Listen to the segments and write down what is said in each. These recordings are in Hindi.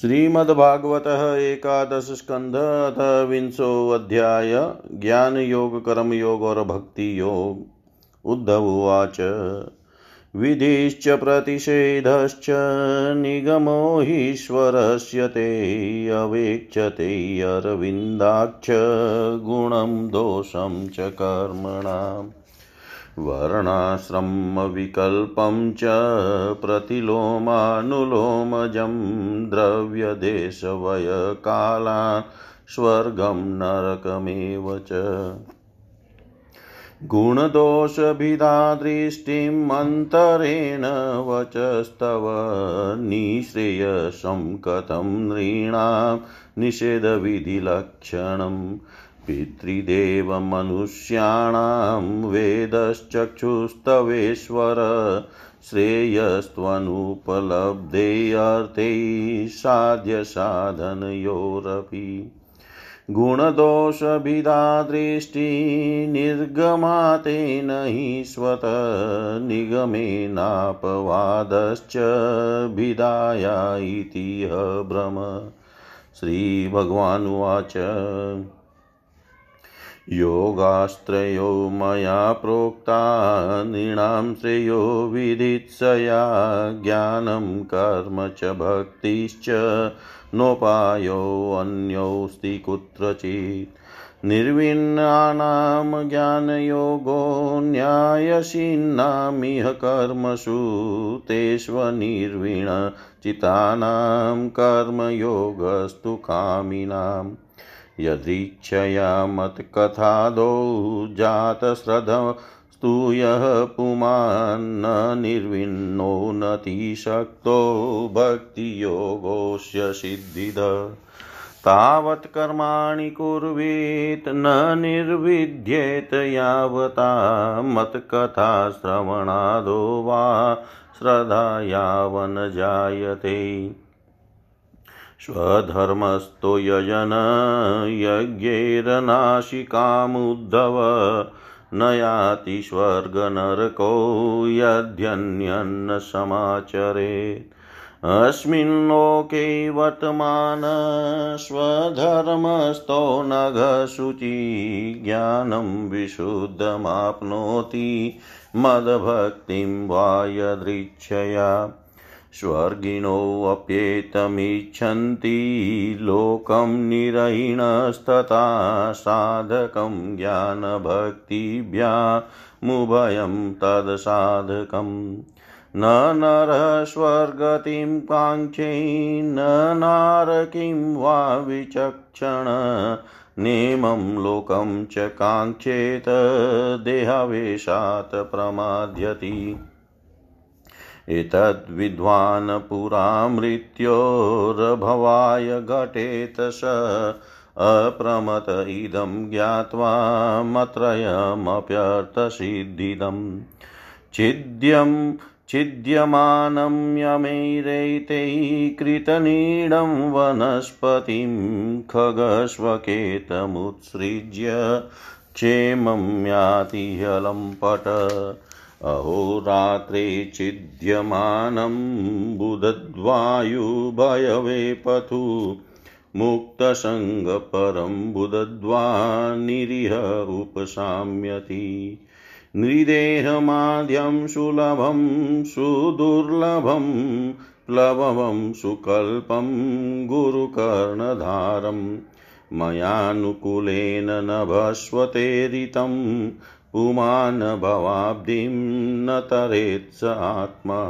श्रीमद्भागवत एकादश स्कंध अथ विंशो अध्याय ज्ञान योग कर्म योग और भक्ति योग उद्धव उवाच। विधिश्च प्रतिषेधश्च निगमो हीश्वरस्य ते अवेक्षते अरविन्दाक्ष गुणं दोषं च कर्मणाम्। वर्णाश्रमविकल्पं च प्रतिलोमानुलोमजं द्रव्यदेशवयकाला स्वर्गं नरकमेव च। गुणदोषभिधा दृष्टिम् अन्तरेण वचस्तव निःश्रेयसं कथं नृणां निषेधविधिलक्षणम्। पितृदेवमनुष्याणां वेदश्चक्षुस्तवेश्वर श्रेयस्त्वनुपलब्धेऽर्थे साध्यसाधनयोरपि। गुणदोषभिदा दृष्टिनिर्गमातेन हि स्वत निगमेनापवादश्च भिदाया इति भ्रम श्रीभगवानुवाच। योगास्त्रयो मया प्रोक्ता नृणां श्रेयो विदित्सया, ज्ञानं कर्म च भक्तिश्च नोपायोऽन्योऽस्ति कुत्रचित्। निर्विण्णानां ज्ञानयोगो न्यायशीन्नामिह कर्मसु तेष्वनिर्विणचितानां कर्मयोगस्तु कामिनाम्। यदृच्छया मत्कथादौ जातश्रद्धस्तु यः पुमान्न निर्विण्णो नतिशक्तो भक्तियोगोऽस्य सिद्धिद तावत् कर्माणि कुर्वीत् न निर्विद्येत यावता मत्कथाश्रवणादो वा श्रद्धा यावन् जायते। स्वधर्मस्थो यजन यज्ञैरनाशिकामुद्धव न याति स्वर्गनरको यद्यन्यन्न समाचरेत् अस्मिन् लोके वर्तमान स्वधर्मस्थो नघशुचि ज्ञानं विशुद्धमाप्नोति मदभक्तिं वा यदृच्छया स्वर्गिणोऽप्येतमिच्छन्ति लोकं निरयिणस्तथा साधकं ज्ञानभक्तिभ्यामुभयं तत्साधकम्। न नरः स्वर्गतिं काङ्क्षे, न नारकिं वा विचक्षण, नेमं लोकं च काङ्क्षेत देहावेशात् प्रमाद्यति। एतद्विद्वान् पुरा मृत्योर्भवाय घटेत स अप्रमत इदं ज्ञात्वा मत्रयमप्यर्थसिद्धिदम् छिद्यं, छिद्यमानं यमैरैते कृतनीडं वनस्पतिं खगस्वकेतमुत्सृज्य क्षेमं याति हलं अहोरात्रे छिद्यमानं बुधद्वायुभयवेपथु मुक्तसङ्गपरं बुधद्वा निरिह उपशाम्यति नृदेहमाद्यं सुलभं सुदुर्लभं प्लवं सुकल्पं गुरुकर्णधारं। मयानुकूलेन नभस्वतेरितं पुमान् भवाब्धिं न तरेत्स आत्मा।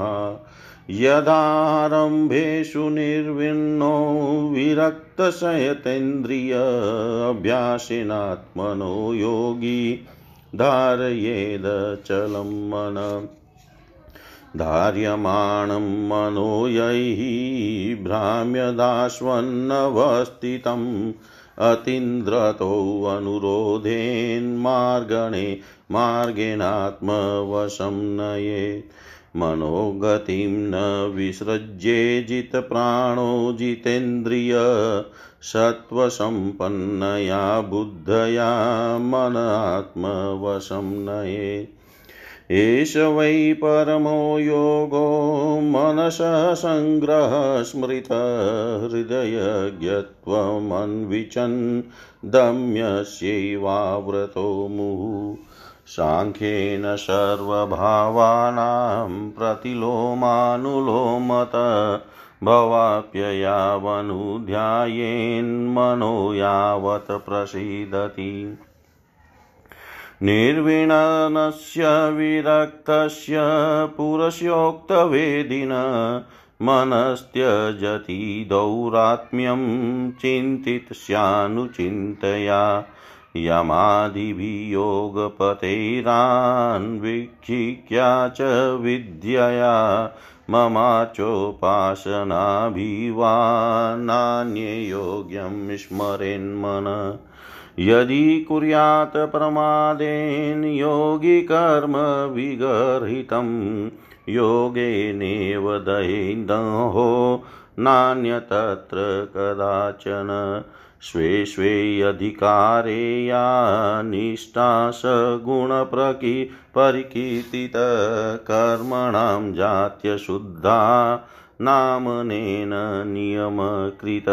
यदारम्भेषु निर्विण्णो विरक्तशयतेन्द्रियभ्यासिनात्मनो योगी धारयेदचलं मन। धार्यमाणं मनो यैः भ्राम्यदाश्वन्नवस्थितम् अतीन्द्रतोऽनुरोधेन्मार्गणे मार्गेणात्मवशं नयेत् मनोगतिं न विसृज्येजितप्राणो जितेन्द्रिय सत्त्वसम्पन्नया बुद्धया मनात्मवशं नयेत् एष वै परमो योगो मनसः सङ्ग्रह स्मृत हृदयज्ञत्वमन्विचन् दम्यस्यैवाव्रतो मुहुः। साङ्ख्येन सर्वभावानां प्रतिलोमानुलोमत भवाप्ययावनुध्यायेन्मनो यावत् प्रसीदति। निर्विणनस्य विरक्तस्य पुरुषोक्तवेदिन मनस्त्यजति दौरात्म्यं चिन्तितस्यानुचिन्तया यमादिभियोगपतैरान्वीक्षिक्या च विद्यया ममाचोपासनाभिवानान्ये योग्यं स्मरेन्मन यदि कुर्यात् प्रमादेन योगी कर्म विगर्हितं, योगेनेव दयेन्दहो, नान्यतत्र कदाचन स्वे स्वे अधिकारे या निष्ठा सगुणप्रकी परिकीर्तितकर्मणां जात्यशुद्धा नामनेन नियमकृत।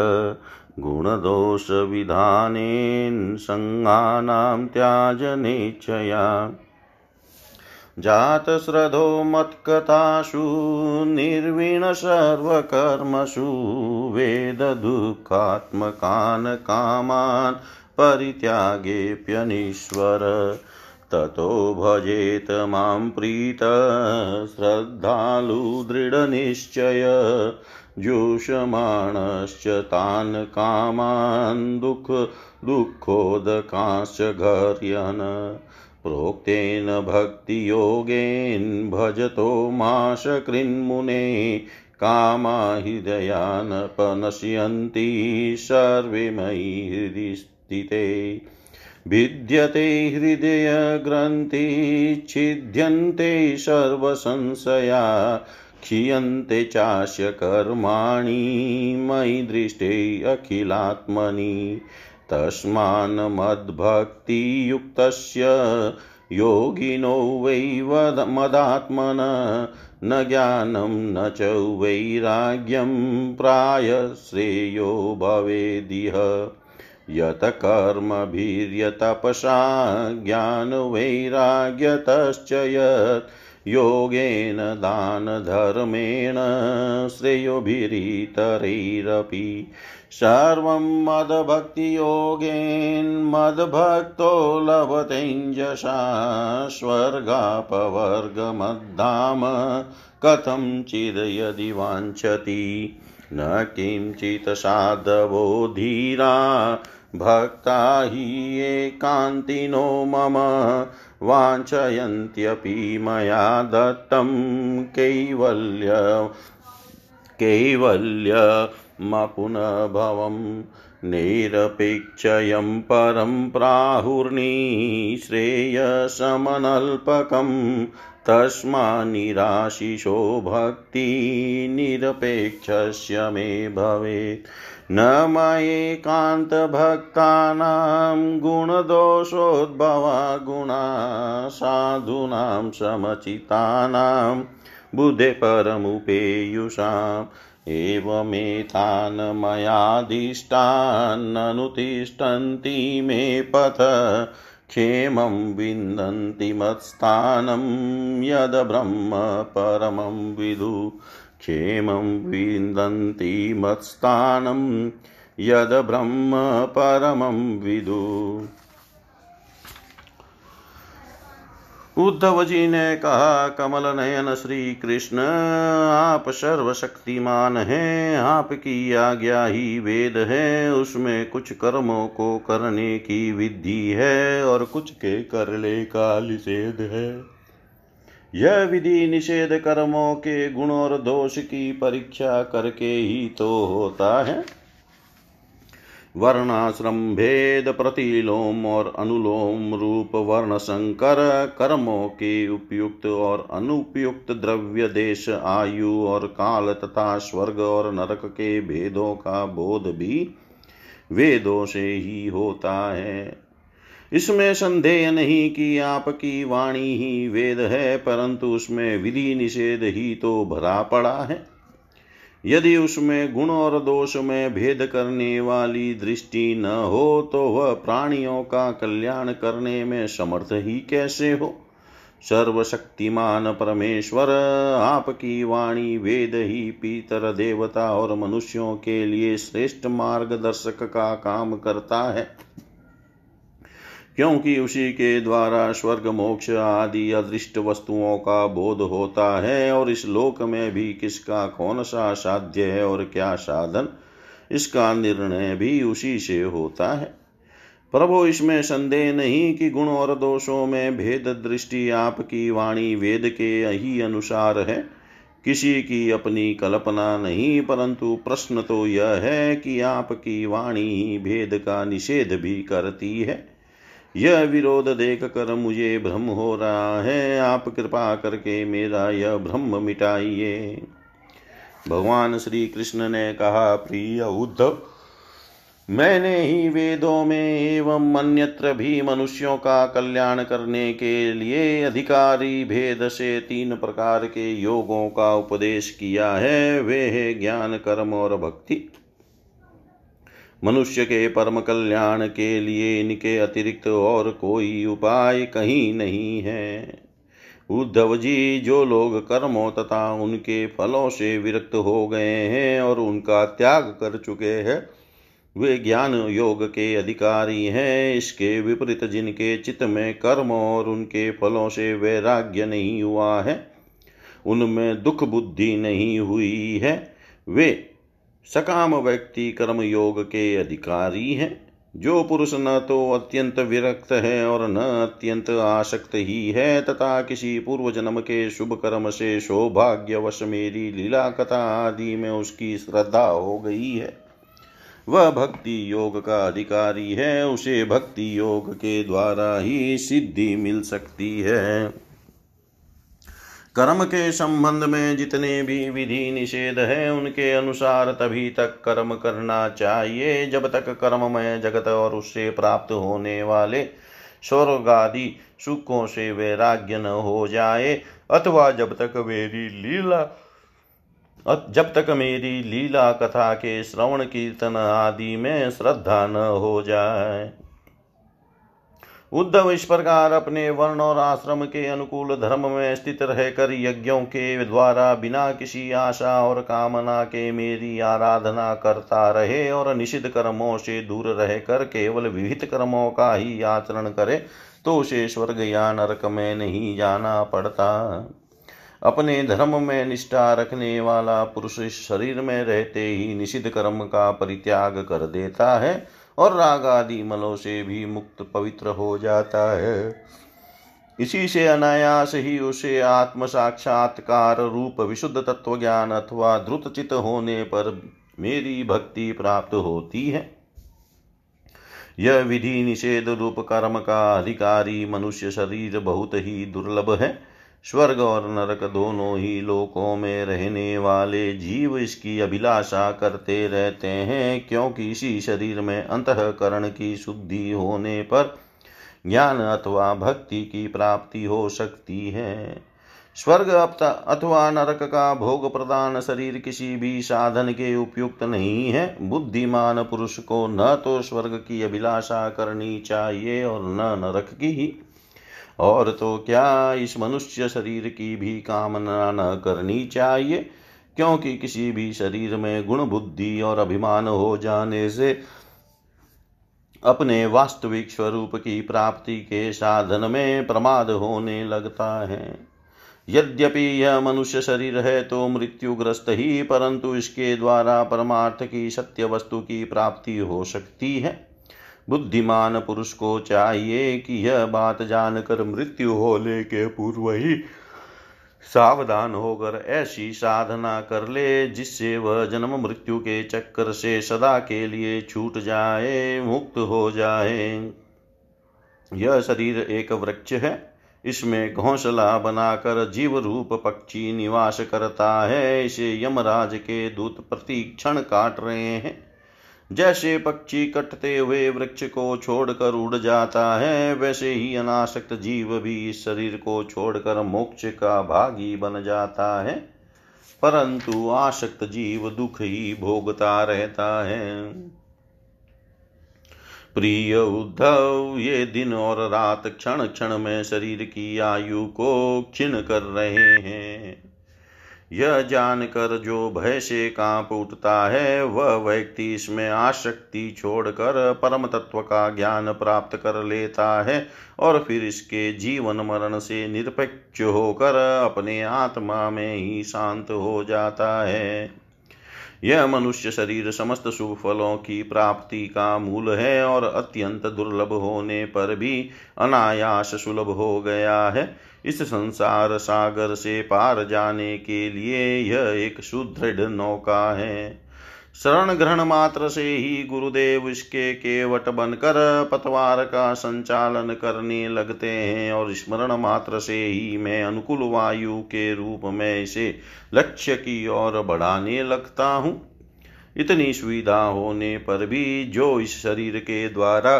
गुणदोषविधानेन सङ्गानां त्याजनेच्छया जातश्रद्धो मत्कथासु निर्वीणसर्वकर्मसु वेददुःखात्मकान् कामान् परित्यागेऽप्यनीश्वर। ततो भजेत माँ प्रीत श्रद्धालुदृढनिश्चय जुषमाणश्च तान् कामान् दुःख, दुःखोदकांश्च घर्यन्। प्रोक्तेन भक्तियोगेन भजतो माशकृन्मुने कामा हृदयानपनश्यन्ति सर्वे मयि हृदि स्थिते। भिद्यते हृदयग्रन्थिच्छिद्यन्ते सर्वसंशया, क्षीयन्ते चास्य कर्माणि मयि दृष्टे अखिलात्मनि। तस्मान्मद्भक्तियुक्तस्य योगिनो वै मदात्मन, न ज्ञानं न च वैराग्यं प्रायश्रेयो भवेदिह। यत कर्मभिर्यतपसा ज्ञानवैराग्यतश्च यत् योगेन दानधर्मेण श्रेयोभिरितरैरपि। सर्वं मदभक्तियोगेन्मद्भक्तो लभतेञ्जसा स्वर्गापवर्गमद्धाम कथं चिदयदि वाञ्छति? न किञ्चित् साधवो धीरा। भक्ता हि एकान्तिनो मम। वाञ्छयन्त्यपि मया दत्तं कैवल्य कैवल्य मपुनभवम् निरपेक्षयं परं प्राहुर्निःश्रेयसमनल्पकं तस्मान्निराशिषो भक्तिनिरपेक्षस्य मे भवेत्। न मयेकान्तभक्तानां गुणदोषोद्भवा गुणा साधूनां समचितानां बुधे परमुपेयुषाम् एवमेतान् मयाधिष्ठान्ननुतिष्ठन्ति मे पथ क्षेमं विन्दन्ति मत्स्थानं यद् ब्रह्म परमं विदु क्षेमं विन्दन्ति मत्स्थानं यद् ब्रह्म परमं विदु। उद्धव जी ने कहा कमल नयन श्री कृष्ण आप सर्वशक्तिमान हैं, आपकी आज्ञा ही वेद है, उसमें कुछ कर्मों को करने की विधि है और कुछ के करले का निषेध है। यह विधि निषेध कर्मों के गुण और दोष की परीक्षा करके ही तो होता है। वर्णाश्रम भेद प्रतिलोम और अनुलोम रूप वर्ण संकर कर्मों के उपयुक्त और अनुपयुक्त द्रव्य देश, आयु और काल तथा स्वर्ग और नरक के भेदों का बोध भी वेदों से ही होता है। इसमें संदेह नहीं कि आपकी वाणी ही वेद है, परंतु उसमें विधि निषेध ही तो भरा पड़ा है। यदि उसमें गुण और दोष में भेद करने वाली दृष्टि न हो तो वह प्राणियों का कल्याण करने में समर्थ ही कैसे हो? सर्वशक्तिमान परमेश्वर, आपकी वाणी वेद ही पीतर देवता और मनुष्यों के लिए श्रेष्ठ मार्गदर्शक का काम करता है। क्योंकि उसी के द्वारा स्वर्ग, मोक्ष आदि अदृष्ट वस्तुओं का बोध होता है, और इस लोक में भी किसका, कौन सा साध्य है और क्या साधन, इसका निर्णय भी उसी से होता है। प्रभु, इसमें संदेह नहीं कि गुण और दोषों में भेद दृष्टि आपकी वाणी वेद के ही अनुसार है। किसी की अपनी कल्पना नहीं, परंतु प्रश्न तो यह है कि आपकी वाणी ही भेद का निषेध भी करती है। यह विरोध देख कर मुझे भ्रम हो रहा है। आप कृपा करके मेरा यह भ्रम मिटाइए। भगवान श्री कृष्ण ने कहा, प्रिय उद्धव, मैंने ही वेदों में एवं अन्यत्र भी मनुष्यों का कल्याण करने के लिए अधिकारी भेद से तीन प्रकार के योगों का उपदेश किया है। वे है ज्ञान, कर्म और भक्ति। मनुष्य के परम कल्याण के लिए इनके अतिरिक्त और कोई उपाय कहीं नहीं है। उद्धव जी, जो लोग कर्मों तथा उनके फलों से विरक्त हो गए हैं और उनका त्याग कर चुके हैं, वे ज्ञान योग के अधिकारी हैं। इसके विपरीत जिनके चित्त में कर्म और उनके फलों से वैराग्य नहीं हुआ है, उनमें दुख बुद्धि नहीं हुई है, वे सकाम व्यक्ति कर्म योग के अधिकारी हैं। जो पुरुष न तो अत्यंत विरक्त है और न अत्यंत आसक्त ही है, तथा किसी पूर्व जन्म के शुभ कर्म से सौभाग्यवश मेरी लीला कथा आदि में उसकी श्रद्धा हो गई है। वह भक्ति योग का अधिकारी है, उसे भक्ति योग के द्वारा ही सिद्धि मिल सकती है। कर्म के संबंध में जितने भी विधि निषेध है, उनके अनुसार तभी तक कर्म करना चाहिए। जब तक कर्ममय जगत और उससे प्राप्त होने वाले स्वर्ग आदि सुखों से वैराग्य न हो जाए, अथवा जब तक मेरी लीला जब तक मेरी लीला कथा के श्रवण कीर्तन आदि में श्रद्धा न हो जाए। उद्धव इस प्रकार अपने वर्ण और आश्रम के अनुकूल धर्म में स्थित रहकर यज्ञों के द्वारा बिना किसी आशा और कामना के मेरी आराधना करता रहे और निषिद्ध कर्मों से दूर रहकर केवल विहित कर्मों का ही आचरण करे तो उसे स्वर्ग या नरक में नहीं जाना पड़ता। अपने धर्म में निष्ठा रखने वाला पुरुष शरीर में रहते ही निषिद्ध कर्म का परित्याग कर देता है। और राग आदि मलों से भी मुक्त पवित्र हो जाता है। इसी से अनायास ही उसे आत्म साक्षात्कार रूप विशुद्ध तत्व ज्ञान अथवा द्रुत होने पर मेरी भक्ति प्राप्त होती है। यह विधि निषेध रूप कर्म का अधिकारी मनुष्य शरीर बहुत ही दुर्लभ है। स्वर्ग और नरक दोनों ही लोकों में रहने वाले जीव इसकी अभिलाषा करते रहते हैं, क्योंकि इसी शरीर में अंतकरण की शुद्धि होने पर ज्ञान अथवा भक्ति की प्राप्ति हो सकती है। स्वर्ग अथवा नरक का भोग प्रदान शरीर किसी भी साधन के उपयुक्त नहीं है। बुद्धिमान पुरुष को न तो स्वर्ग की अभिलाषा करनी चाहिए और न नरक की ही और तो क्या इस मनुष्य शरीर की भी कामना न करनी चाहिए? क्योंकि किसी भी शरीर में गुण बुद्धि और अभिमान हो जाने से अपने वास्तविक स्वरूप की प्राप्ति के साधन में प्रमाद होने लगता है। यद्यपि यह मनुष्य शरीर है तो मृत्युग्रस्त ही, परंतु इसके द्वारा परमार्थ की सत्य वस्तु की प्राप्ति हो सकती है। बुद्धिमान पुरुष को चाहिए कि यह बात जानकर मृत्यु होने के पूर्व ही सावधान होकर ऐसी साधना कर ले, जिससे वह जन्म मृत्यु के चक्कर से सदा के लिए छूट जाए, मुक्त हो जाए। यह शरीर एक वृक्ष है। इसमें घोंसला बनाकर जीव रूप पक्षी निवास करता है। इसे यमराज के दूत प्रतिक्षण काट रहे हैं। जैसे पक्षी कटते हुए वृक्ष को छोड़कर उड़ जाता है, वैसे ही अनासक्त जीव भी इस शरीर को छोड़कर मोक्ष का भागी बन जाता है। परंतु आसक्त जीव दुख ही भोगता रहता है। प्रिय उद्धव, ये दिन और रात क्षण क्षण में शरीर की आयु को क्षीण कर रहे हैं। यह जानकर जो भय से काँप उठता है, वह व्यक्ति इसमें आसक्ति छोड़कर परम तत्व का ज्ञान प्राप्त कर लेता है और फिर इसके जीवन मरण से निरपेक्ष होकर अपने आत्मा में ही शांत हो जाता है। यह मनुष्य शरीर समस्त शुभ फलों की प्राप्ति का मूल है और अत्यंत दुर्लभ होने पर भी अनायास सुलभ हो गया है। इस संसार सागर से पार जाने के लिए यह एक सुदृढ़ नौका है। शरण ग्रहण मात्र से ही गुरुदेव इसके केवट बनकर पतवार का संचालन करने लगते हैं और स्मरण मात्र से ही मैं अनुकूल वायु के रूप में इसे लक्ष्य की ओर बढ़ाने लगता हूँ। इतनी सुविधा होने पर भी जो इस शरीर के द्वारा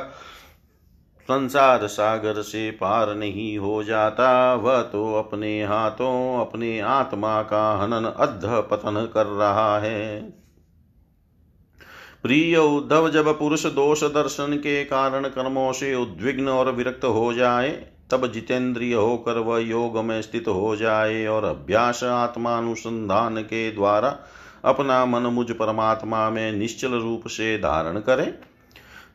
संसार सागर से पार नहीं हो जाता। वह तो अपने हाथों, अपने आत्मा का हनन अध पतन कर रहा है। प्रिय उद्धव, जब पुरुष दोष दर्शन के कारण कर्मों से उद्विग्न और विरक्त हो जाए, तब जितेंद्रिय होकर वह योग में स्थित हो जाए और अभ्यास आत्मानुसंधान के द्वारा अपना मन मुझ परमात्मा में निश्चल रूप से धारण करे।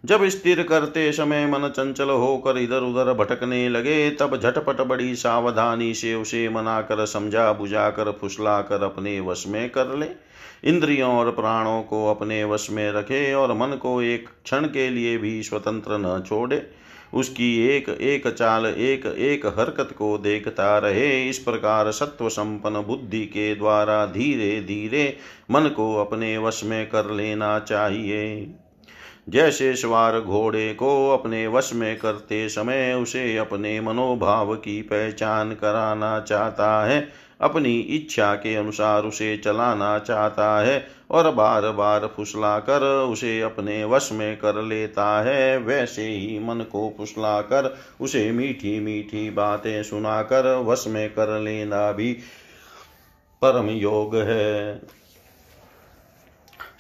जब स्थिर करते समय मन चंचल होकर इधर उधर भटकने लगे, तब झटपट बड़ी सावधानी से उसे मना कर समझा बुझा कर फुसला कर अपने वश में कर ले। इंद्रियों और प्राणों को अपने वश में रखे और मन को एक क्षण के लिए भी स्वतंत्र न छोड़े। उसकी एक एक चाल, एक एक हरकत को देखता रहे। इस प्रकार सत्व संपन्न बुद्धि के द्वारा धीरे धीरे मन को अपने वश में कर लेना चाहिए। जैसे सवार घोड़े को अपने वश में करते समय उसे अपने मनोभाव की पहचान कराना चाहता है, अपनी इच्छा के अनुसार उसे चलाना चाहता है और बार बार फुसला कर उसे अपने वश में कर लेता है। वैसे ही मन को फुसला कर उसे मीठी मीठी बातें सुनाकर वश में कर लेना भी परम योग है।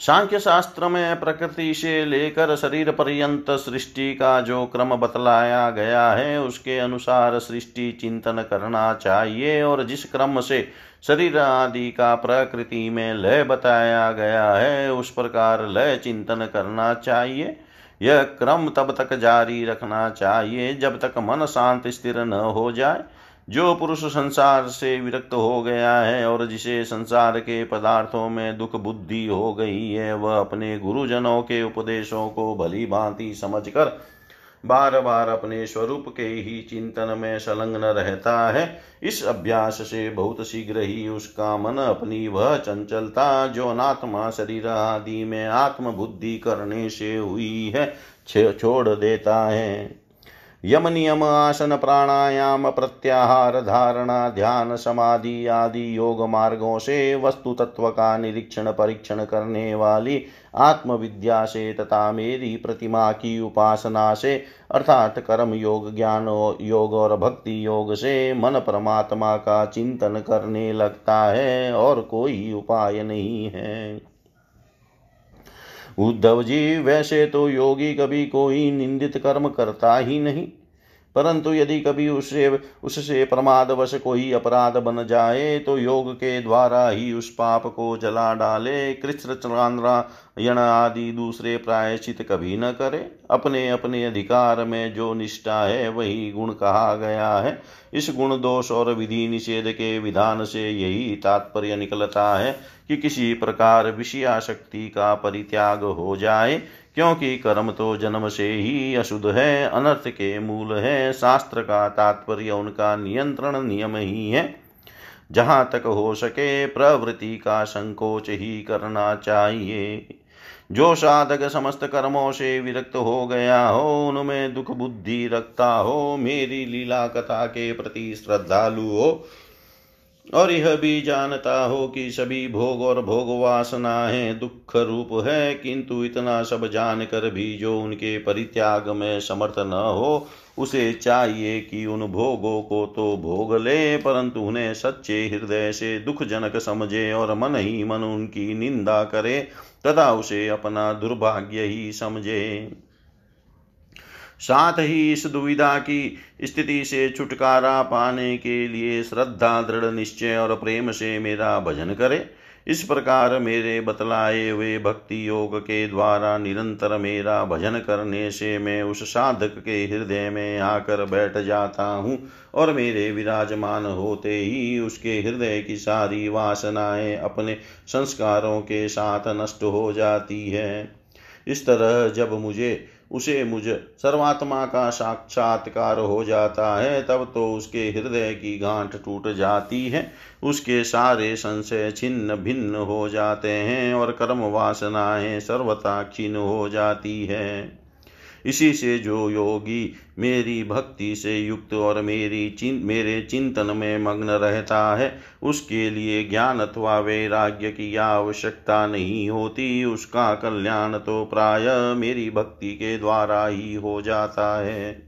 सांख्य शास्त्र में प्रकृति से लेकर शरीर पर्यंत सृष्टि का जो क्रम बतलाया गया है, उसके अनुसार सृष्टि चिंतन करना चाहिए और जिस क्रम से शरीर आदि का प्रकृति में लय बताया गया है, उस प्रकार लय चिंतन करना चाहिए। यह क्रम तब तक जारी रखना चाहिए जब तक मन शांत स्थिर न हो जाए। जो पुरुष संसार से विरक्त हो गया है और जिसे संसार के पदार्थों में दुख बुद्धि हो गई है, वह अपने गुरुजनों के उपदेशों को भली भांति समझकर बार बार अपने स्वरूप के ही चिंतन में संलग्न रहता है। इस अभ्यास से बहुत शीघ्र ही उसका मन अपनी वह चंचलता, जो अनात्मा शरीर आदि में आत्मबुद्धि करने से हुई है छोड़ देता है। यम नियम आसन प्राणायाम प्रत्याहार धारणा ध्यान समाधि आदि योग मार्गों से वस्तु तत्व का निरीक्षण परीक्षण करने वाली आत्मविद्या से तथा मेरी प्रतिमा की उपासना से, अर्थात कर्म योग ज्ञान, योग और भक्ति योग से मन परमात्मा का चिंतन करने लगता है और कोई उपाय नहीं है। उद्धव जी वैसे तो योगी कभी कोई निंदित कर्म करता ही नहीं। परंतु यदि कभी उससे उससे प्रमादवश कोई अपराध बन जाए तो योग के द्वारा ही उस पाप को जला डाले। कृष्ण आदि दूसरे प्रायश्चित कभी न करे। अपने अपने अधिकार में जो निष्ठा है, वही गुण कहा गया है। इस गुण दोष और विधि निषेध के विधान से यही तात्पर्य निकलता है कि किसी प्रकार विषयाशक्ति का परित्याग हो जाए। क्योंकि कर्म तो जन्म से ही अशुद्ध है, अनर्थ के मूल है, शास्त्र का तात्पर्य उनका नियंत्रण नियम ही है। जहाँ तक हो सके प्रवृत्ति का संकोच ही करना चाहिए। जो साधक समस्त कर्मों से विरक्त हो गया हो, उनमें दुख बुद्धि रखता हो, मेरी लीला कथा के प्रति श्रद्धालु हो और यह भी जानता हो कि सभी भोग और भोग वासनाएँ दुख रूप है, किंतु इतना सब जानकर भी जो उनके परित्याग में समर्थ न हो, उसे चाहिए कि उन भोगों को तो भोग ले, परंतु उन्हें सच्चे हृदय से दुखजनक समझे और मन ही मन उनकी निंदा करे, तथा उसे अपना दुर्भाग्य ही समझे। साथ ही इस दुविधा की स्थिति से छुटकारा पाने के लिए श्रद्धा, दृढ़ निश्चय और प्रेम से मेरा भजन करे। इस प्रकार मेरे बतलाए हुए भक्ति योग के द्वारा निरंतर मेरा भजन करने से मैं उस साधक के हृदय में आकर बैठ जाता हूँ और मेरे विराजमान होते ही उसके हृदय की सारी वासनाएँ अपने संस्कारों के साथ नष्ट हो जाती है। इस तरह जब मुझे उसे मुझ सर्वात्मा का साक्षात्कार हो जाता है, तब तो उसके हृदय की गांठ टूट जाती है, उसके सारे संशय छिन्न भिन्न हो जाते हैं और कर्म वासनाएँ सर्वता क्षीण हो जाती है। इसी से जो योगी मेरी भक्ति से युक्त और मेरी चिं, मेरे चिंतन में मग्न रहता है, उसके लिए ज्ञान अथवा वैराग्य की आवश्यकता नहीं होती। उसका कल्याण तो प्राय मेरी भक्ति के द्वारा ही हो जाता है।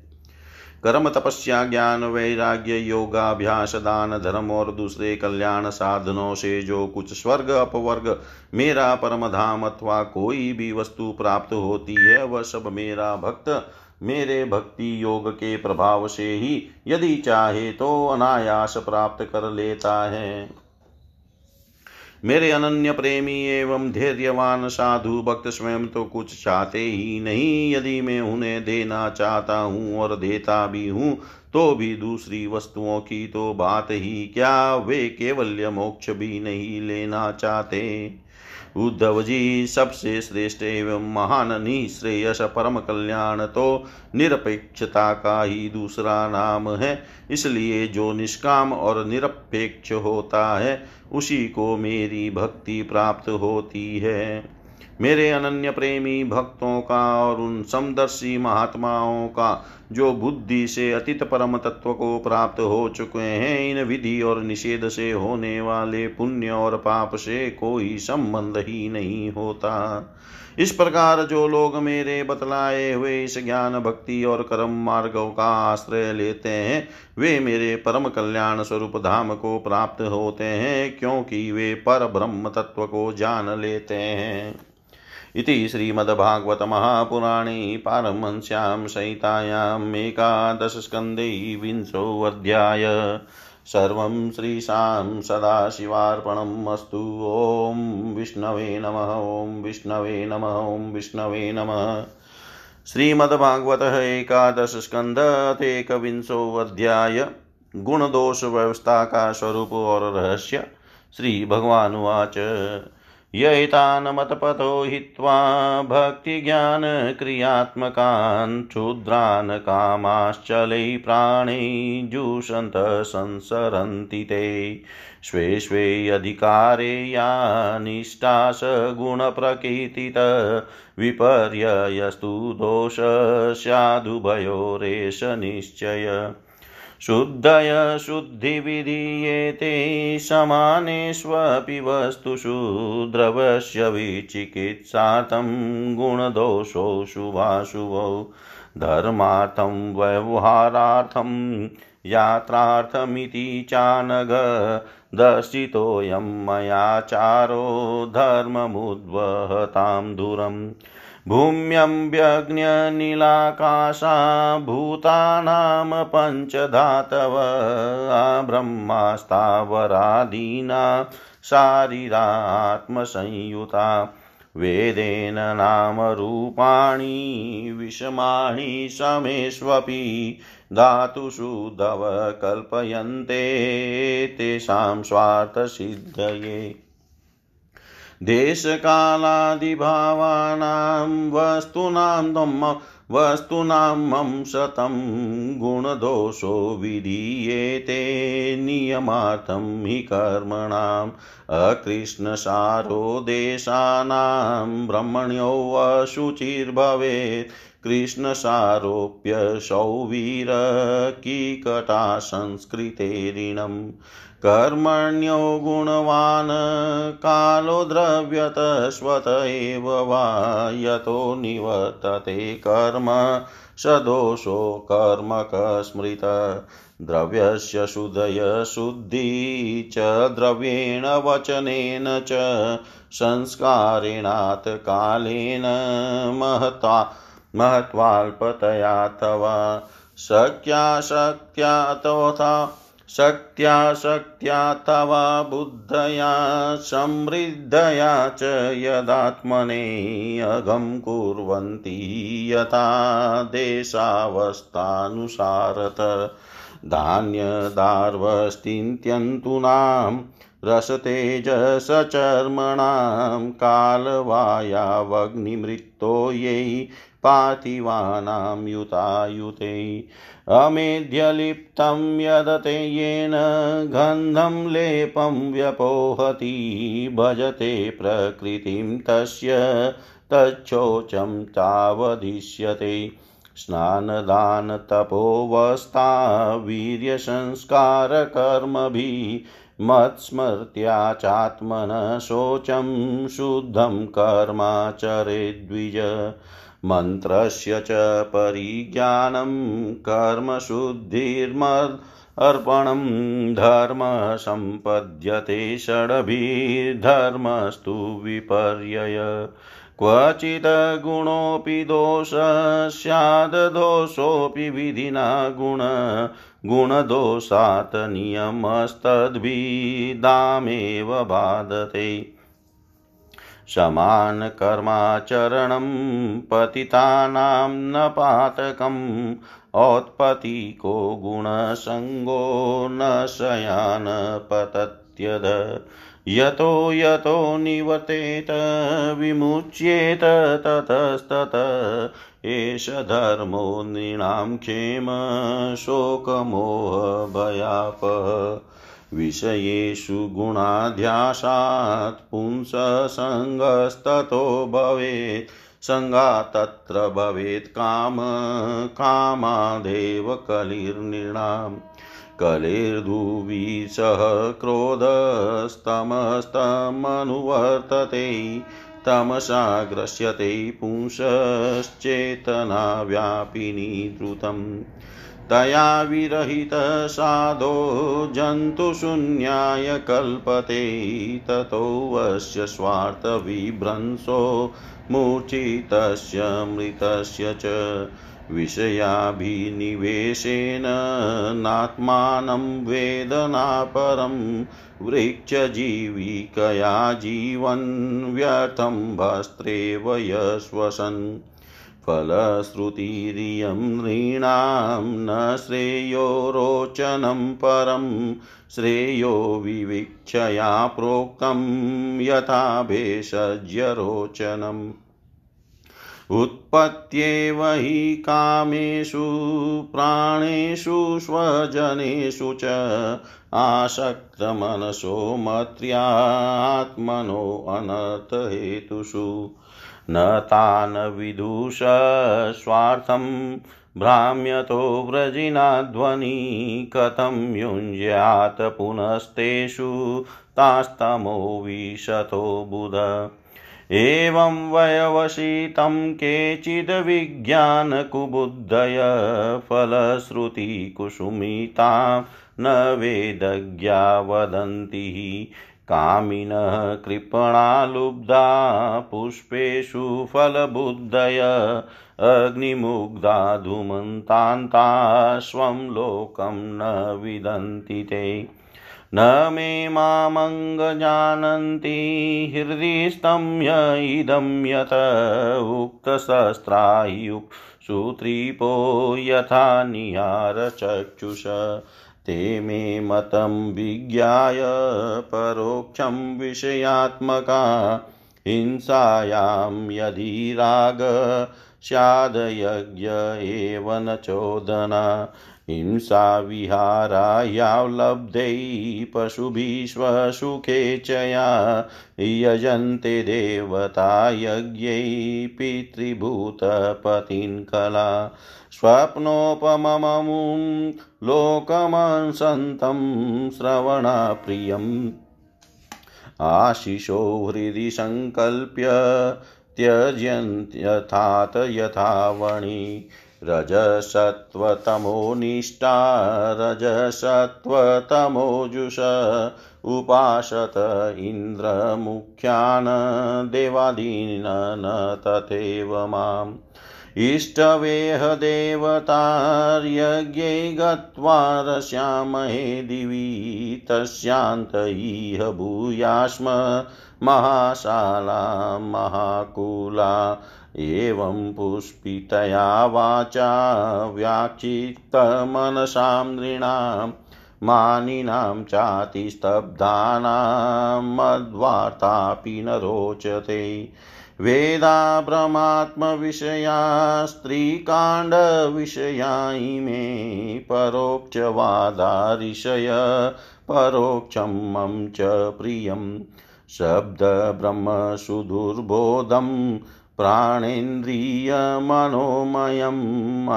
कर्म तपस्या ज्ञान वैराग्य योगाभ्यास दान धर्म और दूसरे कल्याण साधनों से जो कुछ स्वर्ग अपवर्ग, मेरा परम धाम अथवा कोई भी वस्तु प्राप्त होती है, वह सब मेरा भक्त, मेरे भक्ति योग के प्रभाव से ही यदि चाहे तो अनायास प्राप्त कर लेता है। मेरे अनन्य प्रेमी एवं धैर्यवान साधु भक्त स्वयं तो कुछ चाहते ही नहीं। यदि मैं उन्हें देना चाहता हूँ और देता भी हूँ तो भी दूसरी वस्तुओं की तो बात ही क्या? वे केवल मोक्ष भी नहीं लेना चाहते। उद्धव जी सबसे श्रेष्ठ एवं महान निश्रेयस परम कल्याण तो निरपेक्षता का ही दूसरा नाम है। इसलिए जो निष्काम और निरपेक्ष होता है, उसी को मेरी भक्ति प्राप्त होती है। मेरे अनन्य प्रेमी भक्तों का और उन समदर्शी महात्माओं का, जो बुद्धि से अतीत परम तत्व को प्राप्त हो चुके हैं, इन विधि और निषेध से होने वाले पुण्य और पाप से कोई संबंध ही नहीं होता। इस प्रकार जो लोग मेरे बतलाए हुए इस ज्ञान भक्ति और कर्म मार्गों का आश्रय लेते हैं, वे मेरे परम कल्याण स्वरूप धाम को प्राप्त होते हैं, क्योंकि वे पर ब्रह्म तत्व को जान लेते हैं। इति श्रीमद्भागवतमहापुराणे पारमंस्यां सहितायाम् एकादशस्कन्धे विंशोऽध्याय। सर्वं श्रीशां सदाशिवार्पणम् अस्तु। ॐ विष्णवे नमः, ॐ विष्णवे नमः, ॐ विष्णवे नमः। श्रीमद्भागवतः एकादश स्कंद अध्याय गुण दोष व्यवस्था का स्वरूप और रहस्य। श्री भगवानुवाच यैतानमतपतो हित्वा भक्तिज्ञानक्रियात्मकान् क्षुद्रान् कामाश्चलै प्राणै जुषन्त संसरन्ति ते। स्वे स्वे अधिकारे या निष्ठास गुणप्रकीर्तित विपर्ययस्तु दोष स्यादुभयोरेष निश्चय। शुद्धय शुद्धिविधीयेते समानेष्वपि वस्तुषु द्रवस्य विचिकित्सार्थं गुणदोषौ शुभाशुभौ धर्मार्थं व्यवहारार्थं यात्रार्थमिति चानघ दर्शितोऽयं मयाचारो धर्ममुद्वहतां दूरम् भूम्यं व्यग्न्यनीलाकाशा भूतानां पञ्चधातव ब्रह्मास्तावरादीना शारीरात्मसंयुता वेदेन नामरूपाणि विषमाणि समेष्वपि धातुषु दव कल्पयन्ते तेषां स्वार्थसिद्धये। देशकालादिभावानां वस्तूनां त्वं वस्तूनां मम शतं गुणदोषो विधीयेते नियमार्थं हि कर्मणाम् अकृष्णसारो देशानां ब्रह्मण्योऽशुचिर्भवेत् कृष्णसारोप्यशौ वीरकीकटा संस्कृतेरिणम् कर्मण्यो गुणवान् कालो द्रव्यतस्वत एव वा यतो निवर्तते कर्म सदोषो कर्मकस्मृत द्रव्यस्य शुद्धय शुद्धि च द्रव्येण वचनेन च संस्कारेणात् कालेन महता महत्वाल्पतयाथवा शक्याशक्त्यातोथा शक्त्याशक्त्याथवा बुद्धया समृद्धया च यदात्मने अगं कुर्वन्ति यथा देशावस्थानुसारत। धान्यदार्वस्तिन्त्यन्तूनां रसतेजसचर्मणां कालवायावग्निमृत्तो यै पार्थिवानां युतायुते। अमेध्यलिप्तं यदते येन गन्धं लेपं व्यपोहति, भजते प्रकृतिं तस्य तच्छोचं तावदिश्यते। स्नानदानतपोवस्ता वीर्यसंस्कारकर्मभिः मत्स्मृत्या चात्मनः शोचं शुद्धं कर्माचरेद्विज। मन्त्रस्य च परिज्ञानं कर्मशुद्धिर्मर् अर्पणं धर्म सम्पद्यते षड्भिर्धर्मस्तु विपर्यय। क्वचित् गुणोऽपि दोषः स्याददोषोऽपि विधिना गुण। गुणदोषात् नियमस्तद्भिदामेव बाधते। समानकर्माचरणं पतितानां न पातकम् औत्पतिको गुणसङ्गो न शयान पतत्यद। यतो यतो निवर्तेत, विमुच्येत ततस्तत, एष धर्मो नृणां क्षेम शोकमोहभयापः विषयेषु गुणाध्यासात् पुंससङ्गस्ततो भवेत्। सङ्गा तत्र भवेत् काम, कामादेव कलिर्नृणाम्। कलिर्दुविसः क्रोधस्तमस्तमनुवर्तते, तमसा ग्रस्यते पुंसश्चेतना व्यापिनी द्रुतम्। तया विरहितसाधो जन्तुशून्याय कल्पते ततोऽस्य स्वार्थविभ्रंशो मूर्छितस्य मृतस्य च विषयाभिनिवेशेन नात्मानं वेदनापरं वृक्षजीविकया जीवन् व्यर्थं भस्त्रेव यश्वसन्। फलश्रुतिरियं नृणां न श्रेयो रोचनं परं, श्रेयो विवीक्षया प्रोक्तं यथा भेषज्यरोचनम् उत्पत्त्येव हि कामेषु, प्राणेषु, स्वजनेषु च आसक्तमनसो मत्र्यात्मनो अनर्थहेतुषु। न तान् विदुष स्वार्थं भ्राम्यतो व्रजिनाध्वनि कथं युञ्ज्यात् पुनस्तेषु तास्तमो विशतो बुध। एवं वयवशितं केचिद्विज्ञानकुबुद्धय फलश्रुतिकुसुमितां न वेदज्ञा वदन्ति। कामिनः कृपणा लुब्धा पुष्पेषु फलबुद्धय, अग्निमुग्धा धूमन्तान्ता, स्वं लोकं न विदन्ति ते। न मे मामङ्गजानन्ति हृदिस्थं य इदं यत उक्तशस्त्रायुक् सुत्रिपो यथा निहारचक्षुष। ते मे मतं विज्ञाय परोक्षं विषयात्मका हिंसायां यदि राग स्यादयज्ञ एव न चोदना। हिंसाविहारायावलब्धै पशुभिश्वसुखे च या यजन्ते देवता यज्ञै पितृभूतपतिन् कला। स्वप्नोपममुं लोकमसन्तं श्रवणप्रियम्। आशिषो हृदि सङ्कल्प्य त्यज्यन्त्यथात् यथावणि। रजसत्त्वतमो निष्ठा रजसत्त्वतमोजुष उपासत इन्द्रमुख्यान् देवादीन् न तथैव माम्। इष्टवेह देवतार्यज्ञे गत्वा रस्यामहे दिवि तस्यान्त इह भूयास्म महाशाला, महाकुला। एवं पुष्पितया वाचा व्याक्षिप्तमनसां नृणां मानिनां चातिस्तब्धानां मद्वार्तापि न रोचते। वेदा भ्रमात्मविषया स्त्रीकाण्डविषया इमे परोक्षवादा ऋषय परोक्षं मम च प्रियं शब्दब्रह्मसुदुर्बोधं प्राणेन्द्रियमनोमयम्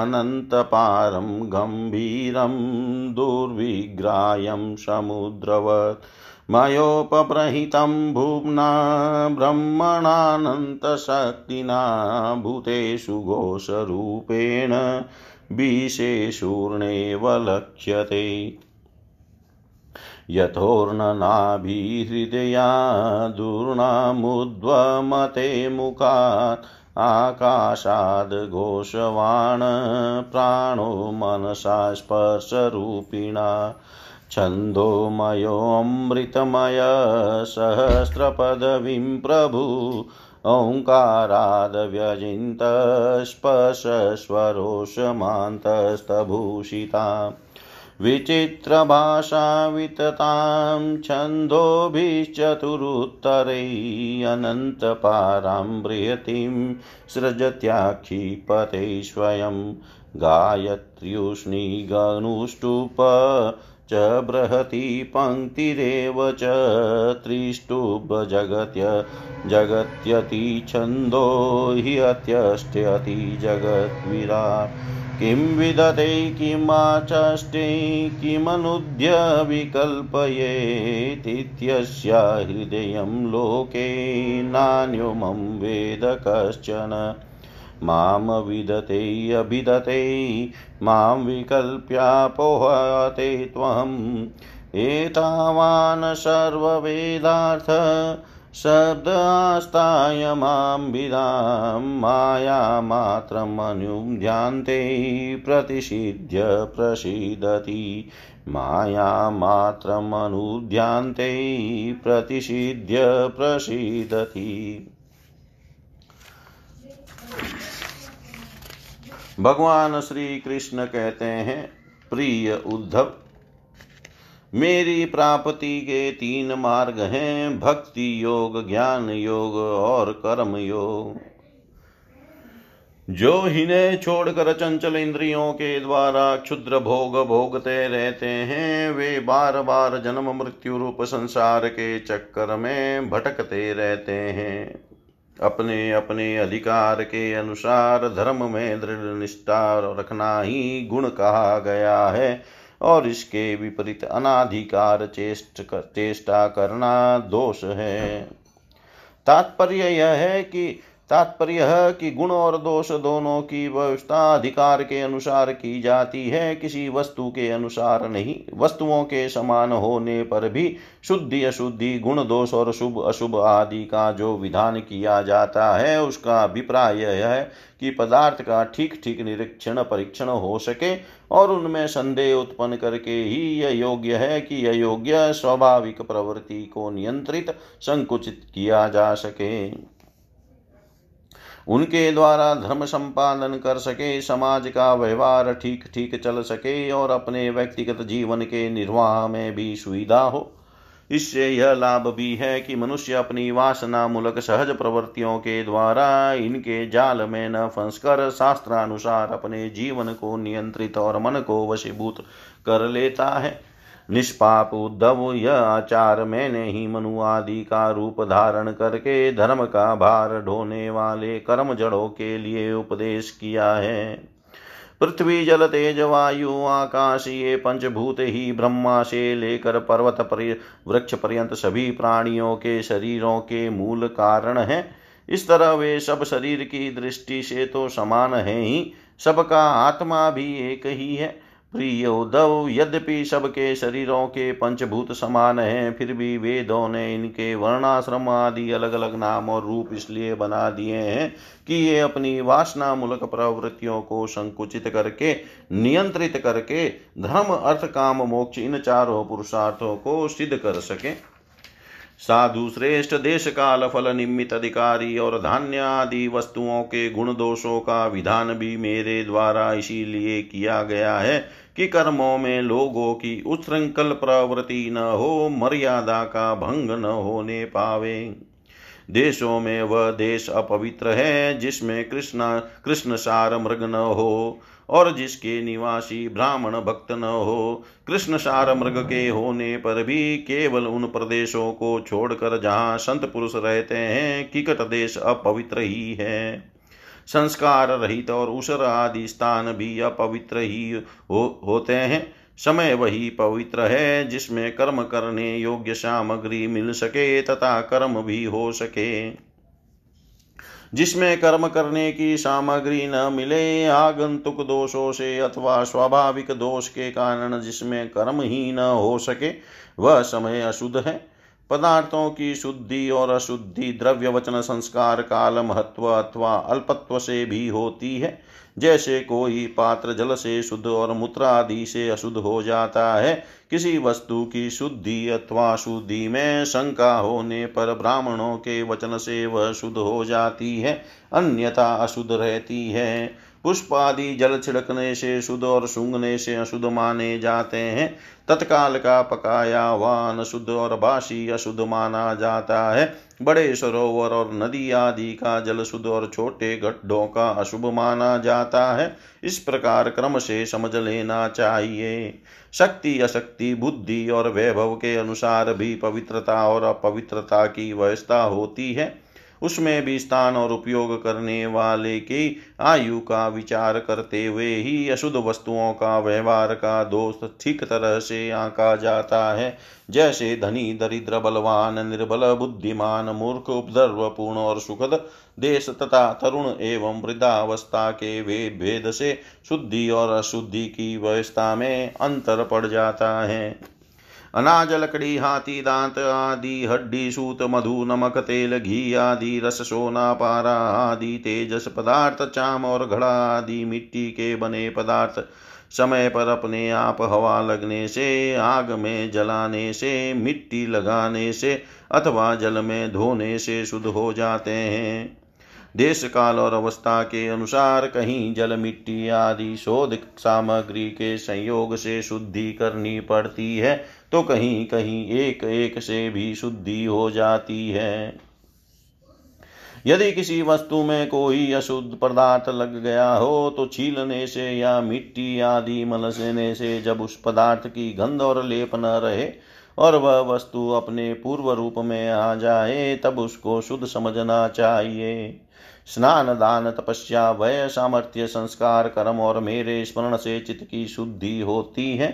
अनन्तपारं गम्भीरं दुर्विग्राह्यं समुद्रवत् मयोपप्रहितं भुम्ना ब्रह्मणानन्तशक्तिना भूतेषु घोषरूपेण विशेषूर्णेव लक्ष्यते यथोर्णनाभिहृदया दूर्णामुद्वमते मुखात् आकाशाद्घोषवाण प्राणो मनसा स्पर्शरूपिणा छन्दोमयोऽमृतमय सहस्रपदवीं प्रभु। ओङ्कारादव्यजिन्तस्पशस्वरोषमान्तस्तभूषिता विचित्रभाषा विततां छन्दोभिश्चतुरुत्तरै बृहतीं सृजत्याक्षिपते स्वयं। गायत्र्युष्णिगनुष्टुप च बृहती पङ्क्तिरेव च त्रिष्टुभजगत्य जगत्यतिछन्दो हि अत्यष्ट्यति जगद्विराट् किं विदते किमाचष्टे किमनुद्य विकल्पयेतीत्यस्य हृदयं लोके नान्यो मम वेद कश्चन। माँ विदते अभिदते माँ विकल्प्यापोहते त्वम्। एतावान् सर्ववेदार्थ शब्दास्ताय माँ विदां मायामात्रमनुध्यान्ते प्रतिषिध्य प्रसीदति। मायामात्रमनुध्यान्ते प्रतिषिध्य प्रसीदति। भगवान श्री कृष्ण कहते हैं, प्रिय उद्धव, मेरी प्राप्ति के तीन मार्ग हैं, भक्ति योग, ज्ञान योग और कर्म योग। जो इन्हें छोड़कर चंचल इंद्रियों के द्वारा क्षुद्र भोग भोगते रहते हैं, वे बार बार जन्म मृत्यु रूप संसार के चक्कर में भटकते रहते हैं। अपने अपने अधिकार के अनुसार धर्म में दृढ़ निष्ठा रखना ही गुण कहा गया है, और इसके विपरीत अनाधिकार चेष्ट चेष्टा करना दोष है। तात्पर्य यह है कि तात्पर्य है कि गुण और दोष दोनों की व्यवस्था अधिकार के अनुसार की जाती है। किसी वस्तु के अनुसार नहीं, वस्तुओं के समान होने पर भी शुद्धि अशुद्धि, गुण दोष और शुभ अशुभ आदि का जो विधान किया जाता है, उसका अभिप्राय यह है कि पदार्थ का ठीक ठीक निरीक्षण, परीक्षण हो सके और उनमें संदेह उत्पन्न करके ही यह योग्य है कि यह योग्य स्वाभाविक प्रवृत्ति को नियंत्रित, संकुचित किया जा सके। उनके द्वारा धर्म संपादन कर सके, समाज का व्यवहार ठीक ठीक चल सके और अपने व्यक्तिगत जीवन के निर्वाह में भी सुविधा हो। इससे यह लाभ भी है कि मनुष्य अपनी वासना मूलक सहज प्रवृत्तियों के द्वारा इनके जाल में न फंसकर शास्त्रानुसार अपने जीवन को नियंत्रित और मन को वशीभूत कर लेता है। निष्पाप उद्धव यह आचार मैंने ही मनु आदि का रूप धारण करके धर्म का भार ढोने वाले कर्म जड़ों के लिए उपदेश किया है। पृथ्वी, जल, तेज, वायु, आकाश, ये पंचभूत ही ब्रह्मा से लेकर पर्वत पर, वृक्ष पर्यंत सभी प्राणियों के शरीरों के मूल कारण हैं। इस तरह वे सब शरीर की दृष्टि से तो समान है ही, सबका आत्मा भी एक ही है। प्रिय उद्धव, यद्यपि सबके शरीरों के पंचभूत समान हैं, फिर भी वेदों ने इनके वर्णाश्रम आदि अलग अलग नाम और रूप इसलिए बना दिए हैं कि ये अपनी वासना मूलक प्रवृत्तियों को संकुचित करके, नियंत्रित करके, धर्म, अर्थ, काम, मोक्ष, इन चारों पुरुषार्थों को सिद्ध कर सके। साधु श्रेष्ठ, देश काल फल निमित अधिकारी और धान्य आदि वस्तुओं के गुण दोषों का विधान भी मेरे द्वारा इसीलिए किया गया है कि कर्मों में लोगों की उच्छृंखल प्रवृत्ति न हो, मर्यादा का भंग न होने पावे। देशों में वह देश अपवित्र है, जिसमें कृष्ण कृष्ण सार मृग न हो और जिसके निवासी ब्राह्मण भक्त न हो। कृष्ण सार मृग के होने पर भी केवल उन प्रदेशों को छोड़कर जहाँ संत पुरुष रहते हैं, किकट देश अपवित्र ही है। संस्कार रहित और उसर आदि स्थान भी अपवित्र ही हो, होते हैं। समय वही पवित्र है जिसमें कर्म करने योग्य सामग्री मिल सके तथा कर्म भी हो सके। जिसमें कर्म करने की सामग्री न मिले आगंतुक दोषों से अथवा स्वाभाविक दोष के कारण जिसमें कर्म ही न हो सके वह समय अशुद्ध है। पदार्थों की शुद्धि और अशुद्धि द्रव्य वचन संस्कार काल महत्व अथवा अल्पत्व से भी होती है। जैसे कोई पात्र जल से शुद्ध और मूत्र आदि से अशुद्ध हो जाता है, किसी वस्तु की शुद्धि अथवा शुद्धि में शंका होने पर ब्राह्मणों के वचन से वह शुद्ध हो जाती है, अन्यथा अशुद्ध रहती है। पुष्प आदि जल छिड़कने से शुद्ध और सूंघने से अशुद्ध माने जाते हैं। तत्काल का पकाया वान शुद्ध और बासी अशुद्ध माना जाता है। बड़े सरोवर और नदी आदि का जल शुद्ध और छोटे गड्ढों का अशुभ माना जाता है। इस प्रकार क्रम से समझ लेना चाहिए। शक्ति, अशक्ति, बुद्धि और वैभव के अनुसार भी पवित्रता और अपवित्रता की व्यवस्था होती है। उसमें भी स्थान और उपयोग करने वाले की आयु का विचार करते हुए ही अशुद्ध वस्तुओं का व्यवहार का दोष ठीक तरह से आंका जाता है। जैसे धनी, दरिद्र, बलवान, निर्बल, बुद्धिमान, मूर्ख, उपद्रव, पूर्ण और सुखद देश तथा तरुण एवं वृद्धावस्था के वेद भेद से शुद्धि और अशुद्धि की व्यवस्था में अंतर पड़ जाता है। अनाज लकड़ी हाथी, दांत आदि, हड्डी, सूत, मधु, नमक, तेल, घी आदि, रस, सोना, पारा आदि, तेजस पदार्थ, चाम और घड़ा आदि, मिट्टी के बने पदार्थ, समय पर अपने आप हवा लगने से, आग में जलाने से, मिट्टी लगाने से अथवा जल में धोने से शुद्ध हो जाते हैं। देश काल और अवस्था के अनुसार कहीं जल मिट्टी आदि शोध सामग्री के संयोग से शुद्धि करनी पड़ती है तो कहीं कहीं एक एक से भी शुद्धि हो जाती है। यदि किसी वस्तु में कोई अशुद्ध पदार्थ लग गया हो तो छीलने से या मिट्टी आदि मलसने से जब उस पदार्थ की गंध और लेप न रहे और वह वस्तु अपने पूर्व रूप में आ जाए, तब उसको शुद्ध समझना चाहिए। स्नान दान तपस्या वय सामर्थ्य संस्कार कर्म और मेरे स्मरण से चित्त की शुद्धि होती है।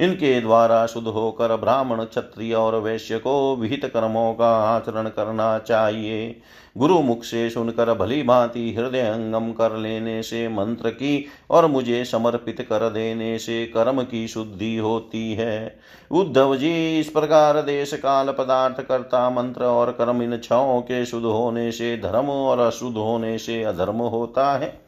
इनके द्वारा शुद्ध होकर ब्राह्मण, क्षत्रिय और वैश्य को विहित कर्मों का आचरण करना चाहिए। गुरु मुख से सुनकर भली भांति हृदय अंगम कर लेने से, मंत्र की और मुझे समर्पित कर देने से कर्म की शुद्धि होती है। उद्धव जी, इस प्रकार देश काल पदार्थ कर्ता मंत्र और कर्म इन छओं के शुद्ध होने से धर्म और अशुद्ध होने से अधर्म होता है।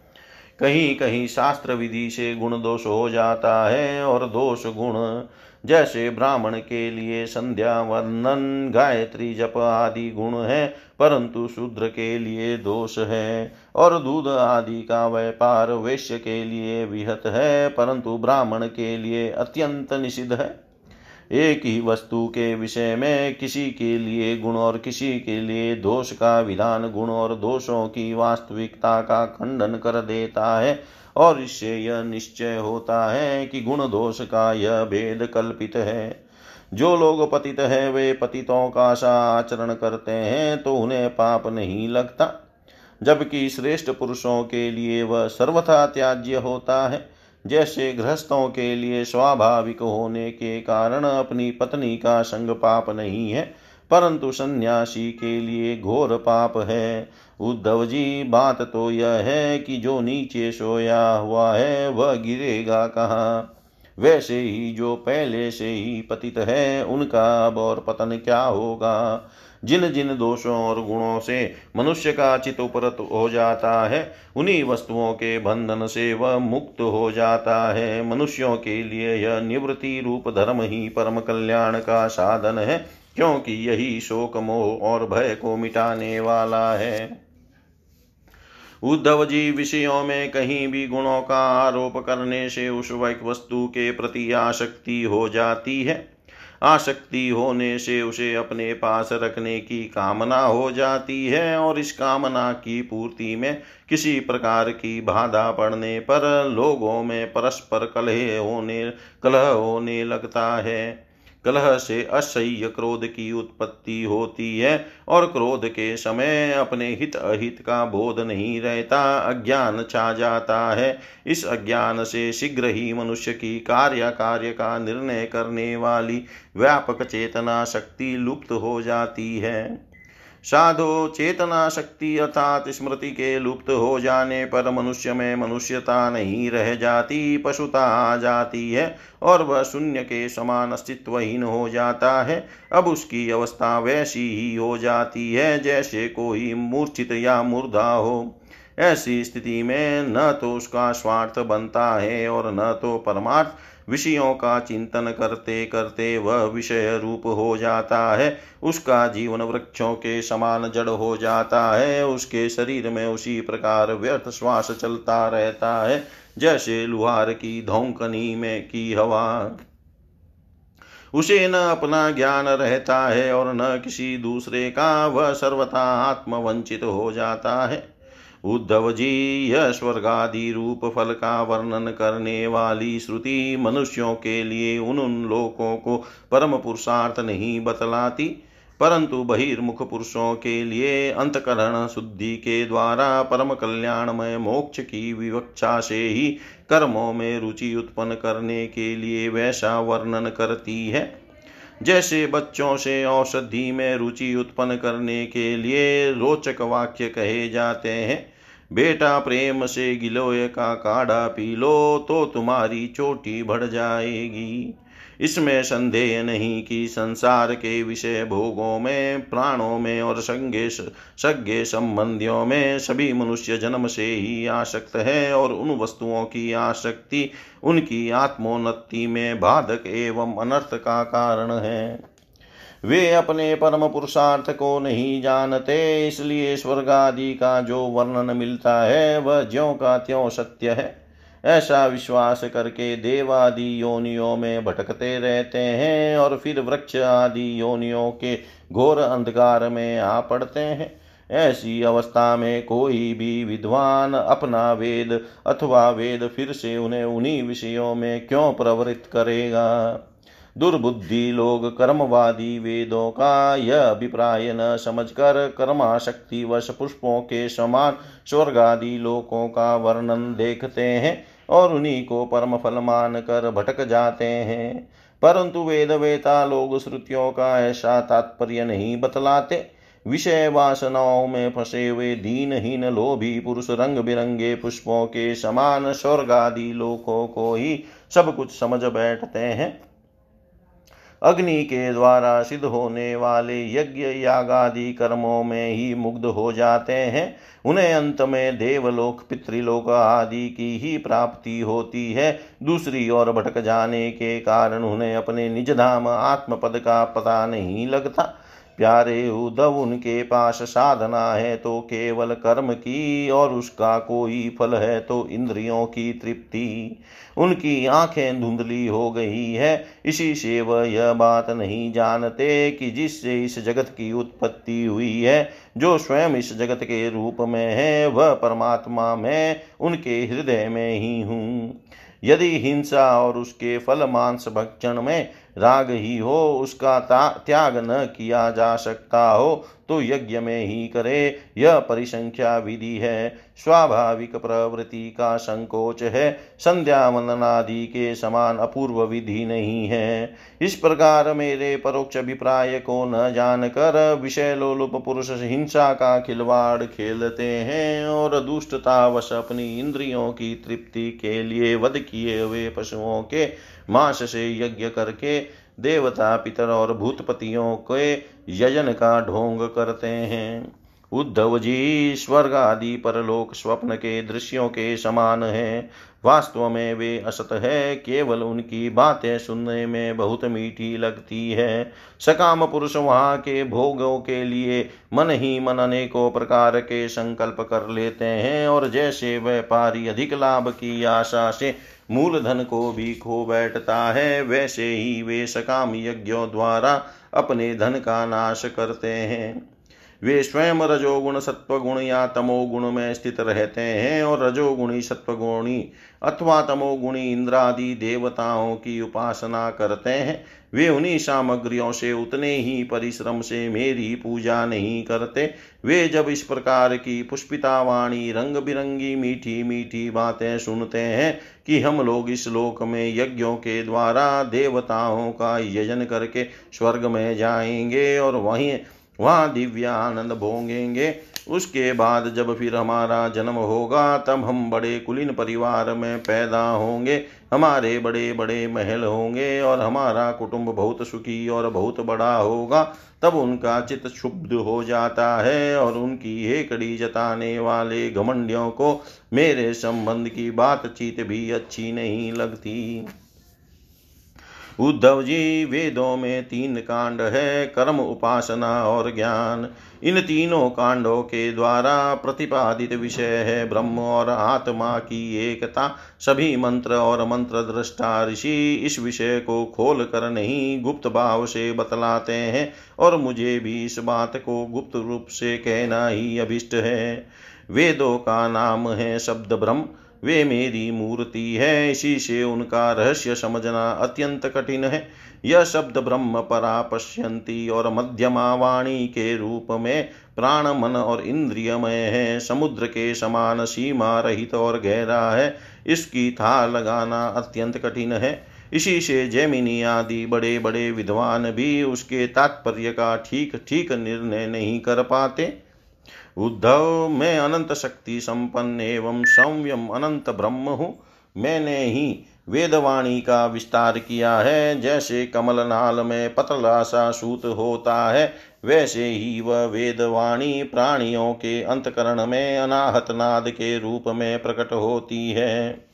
कहीं कहीं शास्त्र विधि से गुण दोष हो जाता है और दोष गुण जैसे ब्राह्मण के लिए संध्या, वर्णन, गायत्री, जप आदि गुण है, परंतु शूद्र के लिए दोष है और दूध आदि का व्यापार वैश्य के लिए विहत है, परंतु ब्राह्मण के लिए अत्यंत निषिद्ध है। एक ही वस्तु के विषय में किसी के लिए गुण और किसी के लिए दोष का विधान गुण और दोषों की वास्तविकता का खंडन कर देता है। और इससे यह निश्चय होता है कि गुण दोष का यह भेद कल्पित है। जो लोग पतित है, वे पतितों का सा आचरण करते हैं तो उन्हें पाप नहीं लगता। जबकि श्रेष्ठ पुरुषों के लिए वह सर्वथा त्याज्य होता है। जैसे गृहस्थों के लिए स्वाभाविक होने के कारण अपनी पत्नी का संग पाप नहीं है, परंतु सन्यासी के लिए घोर पाप है। उद्धव जी, बात तो यह है कि जो नीचे सोया हुआ है, वह गिरेगा कहाँ? वैसे ही जो पहले से ही पतित है, उनका अब और पतन क्या होगा? जिन जिन दोषों और गुणों से मनुष्य का चित उपरत हो जाता है, उन्हीं वस्तुओं के बंधन से वह मुक्त हो जाता है। मनुष्यों के लिए यह निवृत्ति रूप धर्म ही परम कल्याण का साधन है, क्योंकि यही शोक, मोह और भय को मिटाने वाला है। उद्धव जी विषयों में कहीं भी गुणों का आरोप करने से उस वस्तु के प्रति आसक्ति हो जाती है। आसक्ति होने से उसे अपने पास रखने की कामना हो जाती है और इस कामना की पूर्ति में किसी प्रकार की बाधा पड़ने पर लोगों में परस्पर कलह होने कलह होने लगता है। कलह से असह्य क्रोध की उत्पत्ति होती है, और क्रोध के समय अपने हित अहित का बोध नहीं रहता, अज्ञान छा जाता है। इस अज्ञान से शीघ्र ही मनुष्य की कार्य कार्य का निर्णय करने वाली व्यापक चेतना शक्ति लुप्त हो जाती है। साधो चेतना शक्ति अर्थात स्मृति के लुप्त हो जाने पर मनुष्य में मनुष्यता नहीं रह जाती, पशुता आ जाती है और वह शून्य के समान अस्तित्वहीन हो जाता है। अब उसकी अवस्था वैसी ही हो जाती है जैसे कोई मूर्छित या मुर्दा हो। ऐसी स्थिति में न तो उसका स्वार्थ बनता है और न तो परमार्थ विषयों का चिंतन करते करते वह विषय रूप हो जाता है। उसका जीवन वृक्षों के समान जड़ हो जाता है। उसके शरीर में उसी प्रकार व्यर्थ श्वास चलता रहता है। जैसे लुहार की धोंकनी में की हवा। उसे न अपना ज्ञान रहता है और न किसी दूसरे का। वह सर्वथा आत्मवंचित हो जाता है। उद्धव जी यह स्वर्गादि रूप फल का वर्णन करने वाली श्रुति मनुष्यों के लिए उन उन लोकों को परम पुरुषार्थ नहीं बतलाती, परंतु बहिर्मुख पुरुषों के लिए अंतकरण शुद्धि के द्वारा परम कल्याणमय मोक्ष की विवक्षा से ही कर्मों में रुचि उत्पन्न करने के लिए वैसा वर्णन करती है। जैसे बच्चों से औषधि में रुचि उत्पन्न करने के लिए रोचक वाक्य कहे जाते हैं बेटा प्रेम से गिलोय का काढ़ा पी लो तो तुम्हारी चोटी बढ़ जाएगी। इसमें संदेह नहीं कि संसार के विषय भोगों में, प्राणों में और संगे सज्ञे संबंधियों में सभी मनुष्य जन्म से ही आसक्त है और उन वस्तुओं की आसक्ति उनकी आत्मोन्नति में बाधक एवं अनर्थ का कारण है। वे अपने परम पुरुषार्थ को नहीं जानते, इसलिए स्वर्ग आदि का जो वर्णन मिलता है, वह ज्यो का त्यों सत्य है। ऐसा विश्वास करके देवादि योनियों में भटकते रहते हैं और फिर वृक्ष आदि योनियों के घोर अंधकार में आ पड़ते हैं। ऐसी अवस्था में कोई भी विद्वान अपना वेद अथवा वेद फिर से उन्हें उन्हीं विषयों में क्यों प्रवृत्त करेगा? दुर्बुद्धि लोग कर्मवादी वेदों का यह अभिप्राय न समझकर कर्माशक्ति वश पुष्पों के समान स्वर्गादि लोकों का वर्णन देखते हैं और उन्हीं को परम फल मान कर भटक जाते हैं। परंतु वेद वेता लोग श्रुतियों का ऐसा तात्पर्य नहीं बतलाते। विषय वासनाओं में फंसे हुए दीनहीन लोभी पुरुष रंग बिरंगे पुष्पों के समान स्वर्ग आदि लोकों को ही सब कुछ समझ बैठते हैं। अग्नि के द्वारा सिद्ध होने वाले यज्ञ यागादि कर्मों में ही मुग्ध हो जाते हैं। उन्हें अंत में देवलोक, पितृलोक आदि की ही प्राप्ति होती है। दूसरी ओर भटक जाने के कारण उन्हें अपने निज धाम आत्मपद का पता नहीं लगता। प्यारे उद्धव, उनके पास साधना है तो केवल कर्म की, और उसका कोई फल है तो इंद्रियों की तृप्ति। उनकी आँखें धुंधली हो गई है, इसी से वह यह बात नहीं जानते कि जिससे इस जगत की उत्पत्ति हुई है, जो स्वयं इस जगत के रूप में है, वह परमात्मा में उनके हृदय में ही हूँ। यदि हिंसा और उसके फल मांस भक्षण में राग ही हो, उसका त्याग न किया जा सकता हो तो यज्ञ में ही करे, यह परिसंख्या विधि है। स्वाभाविक प्रवृत्ति का संकोच है, संध्या वंदनादि के समान अपूर्व विधि नहीं है। इस प्रकार मेरे परोक्ष अभिप्राय को न जानकर विषय लोलुप पुरुष हिंसा का खिलवाड़ खेलते हैं और दुष्टतावश अपनी इंद्रियों की तृप्ति के लिए वध किए हुए पशुओं के मांस से यज्ञ करके देवता पितर और भूतपतियों के यजन का ढोंग करते हैं। उद्धव जी स्वर्ग आदि परलोक स्वप्न के दृश्यों के समान है। वास्तव में वे असत है, केवल उनकी बातें सुनने में बहुत मीठी लगती है। सकाम पुरुष वहाँ के भोगों के लिए मन ही मन अनेकों प्रकार के संकल्प कर लेते हैं और जैसे व्यापारी अधिक लाभ की आशा से मूलधन को भी खो बैठता है, वैसे ही वे सकाम यज्ञों द्वारा अपने धन का नाश करते हैं। वे स्वयं रजोगुण सत्वगुण या तमोगुण में स्थित रहते हैं और रजोगुणी सत्वगुणी अथवा तमोगुणी इंद्रादि देवताओं की उपासना करते हैं। वे उन्हीं सामग्रियों से उतने ही परिश्रम से मेरी पूजा नहीं करते। वे जब इस प्रकार की पुष्पिता वाणी रंग बिरंगी मीठी मीठी बातें सुनते हैं कि हम लोग इस लोक में यज्ञों के द्वारा देवताओं का यजन करके स्वर्ग में जाएँगे और वहीं वहाँ दिव्य आनंद भोगेंगे। उसके बाद जब फिर हमारा जन्म होगा, तब हम बड़े कुलीन परिवार में पैदा होंगे। हमारे बड़े बड़े महल होंगे और हमारा कुटुंब बहुत सुखी और बहुत बड़ा होगा। तब उनका चित्त क्षुब्ध हो जाता है और उनकी हेकड़ी जताने वाले घमंडियों को मेरे संबंध की बातचीत भी अच्छी नहीं लगती। उद्धव जी, वेदों में तीन कांड है, कर्म, उपासना और ज्ञान। इन तीनों कांडों के द्वारा प्रतिपादित विषय है, ब्रह्म और आत्मा की एकता। सभी मंत्र और मंत्र दृष्टा ऋषि इस विषय को खोल कर नहीं गुप्त भाव से बतलाते हैं और मुझे भी इस बात को गुप्त रूप से कहना ही अभिष्ट है। वेदों का नाम है शब्द ब्रह्म। वे मेरी मूर्ति है। इसी से उनका रहस्य समझना अत्यंत कठिन है। यह शब्द ब्रह्म परा पश्यंती और मध्यमा वाणी के रूप में प्राण, मन और इंद्रियमय है। समुद्र के समान सीमा रहित और गहरा है। इसकी था लगाना अत्यंत कठिन है। इसी से जैमिनी आदि बड़े बड़े विद्वान भी उसके तात्पर्य का ठीक ठीक निर्णय नहीं कर पाते। उद्धव मैं अनंत शक्ति संपन्न एवं संयम अनंत ब्रह्म हूँ। मैंने ही वेदवाणी का विस्तार किया है। जैसे कमल नाल में पतला सा सूत होता है, वैसे ही वह वेदवाणी प्राणियों के अंतकरण में अनाहत नाद के रूप में प्रकट होती है।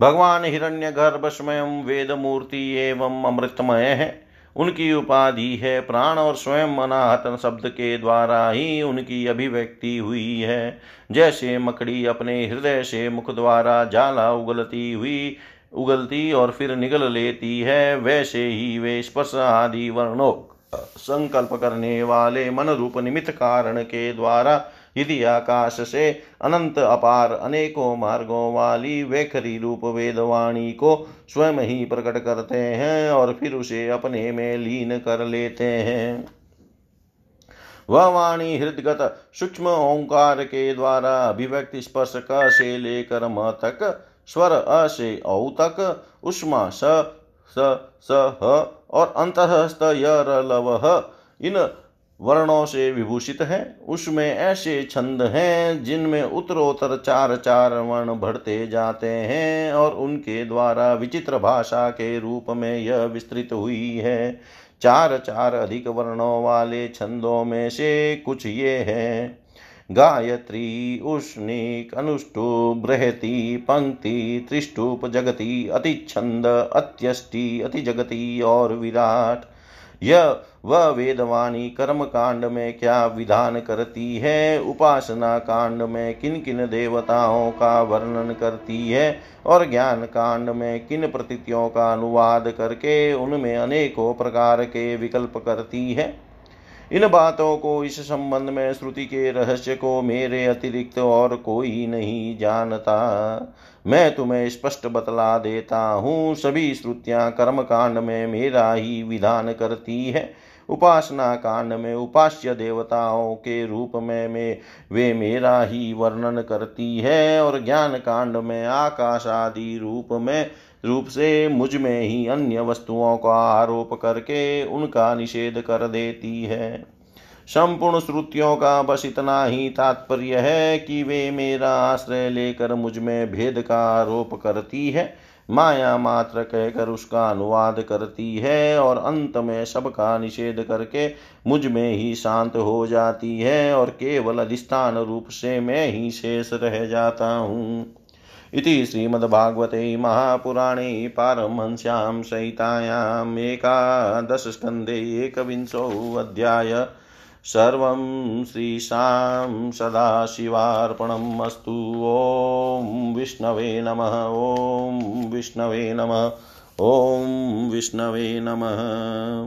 भगवान हिरण्य गर्भ स्वयं वेद मूर्ति एवं अमृतमय है। उनकी उपाधि है। प्राण और स्वयं अनाहत शब्द के द्वारा ही उनकी अभिव्यक्ति हुई है। जैसे मकड़ी अपने हृदय से मुख द्वारा जाला उगलती हुई, उगलती और फिर निगल लेती है, वैसे ही वे स्पर्श आदि वर्णों संकल्प करने वाले मन रूप निमित्त कारण के द्वारा यदि आकाश से अनंत अपार अनेकों मार्गों वाली वेखरी रूप वेदवाणी को स्वयं ही प्रकट करते हैं और फिर उसे अपने में लीन कर लेते हैं। वह वाणी हृदगत सूक्ष्म ओंकार के द्वारा अभिव्यक्ति स्पर्श क से लेकर म तक, स्वर अ से औ तक, उष्मा स स स, ह और र लव इन वर्णों से विभूषित है, उसमें ऐसे छंद हैं जिनमें उत्तरोत्तर चार चार वर्ण बढ़ते जाते हैं और उनके द्वारा विचित्र भाषा के रूप में यह विस्तृत हुई है। चार चार अधिक वर्णों वाले छंदों में से कुछ ये हैं। गायत्री, उष्णिक, अनुष्टुप, बृहति, पंक्ति, त्रिष्टुप, जगति, अतिछंद, अत्यष्टि अति जगति और विराट। यह वह वेदवाणी कर्म कांड में क्या विधान करती है? उपासना कांड में किन किन देवताओं का वर्णन करती है? और ज्ञान कांड में किन प्रतीतियों का अनुवाद करके उनमें अनेकों प्रकार के विकल्प करती है? इन बातों को इस संबंध में श्रुति के रहस्य को मेरे अतिरिक्त और कोई नहीं जानता। मैं तुम्हें स्पष्ट बतला देता हूँ, सभी श्रुतियाँ कर्म कांड में मेरा ही विधान करती है। उपासना कांड में उपास्य देवताओं के रूप में में, वे मेरा ही वर्णन करती है और ज्ञान कांड में आकाश आदि रूप में रूप से मुझमें ही अन्य वस्तुओं का आरोप करके उनका निषेध कर देती है। संपूर्ण श्रुतियों का बस इतना ही तात्पर्य है कि वे मेरा आश्रय लेकर मुझमें भेद का आरोप करती है। माया मात्र कहकर उसका अनुवाद करती है और अंत में सबका निषेध करके मुझमें ही शांत हो जाती है और केवल अधिष्ठान रूप से मैं ही शेष रह जाता हूँ। इति श्रीमद्भागवते महापुराणे पारमहंस्यां सहितायाम् एकादशस्कन्धे एकविंशोऽध्याय। सर्वं श्रीशां सदाशिवार्पणम् ॐ विष्णवे नमः। ॐ विष्णवे नमः। ॐ विष्णवे नमः।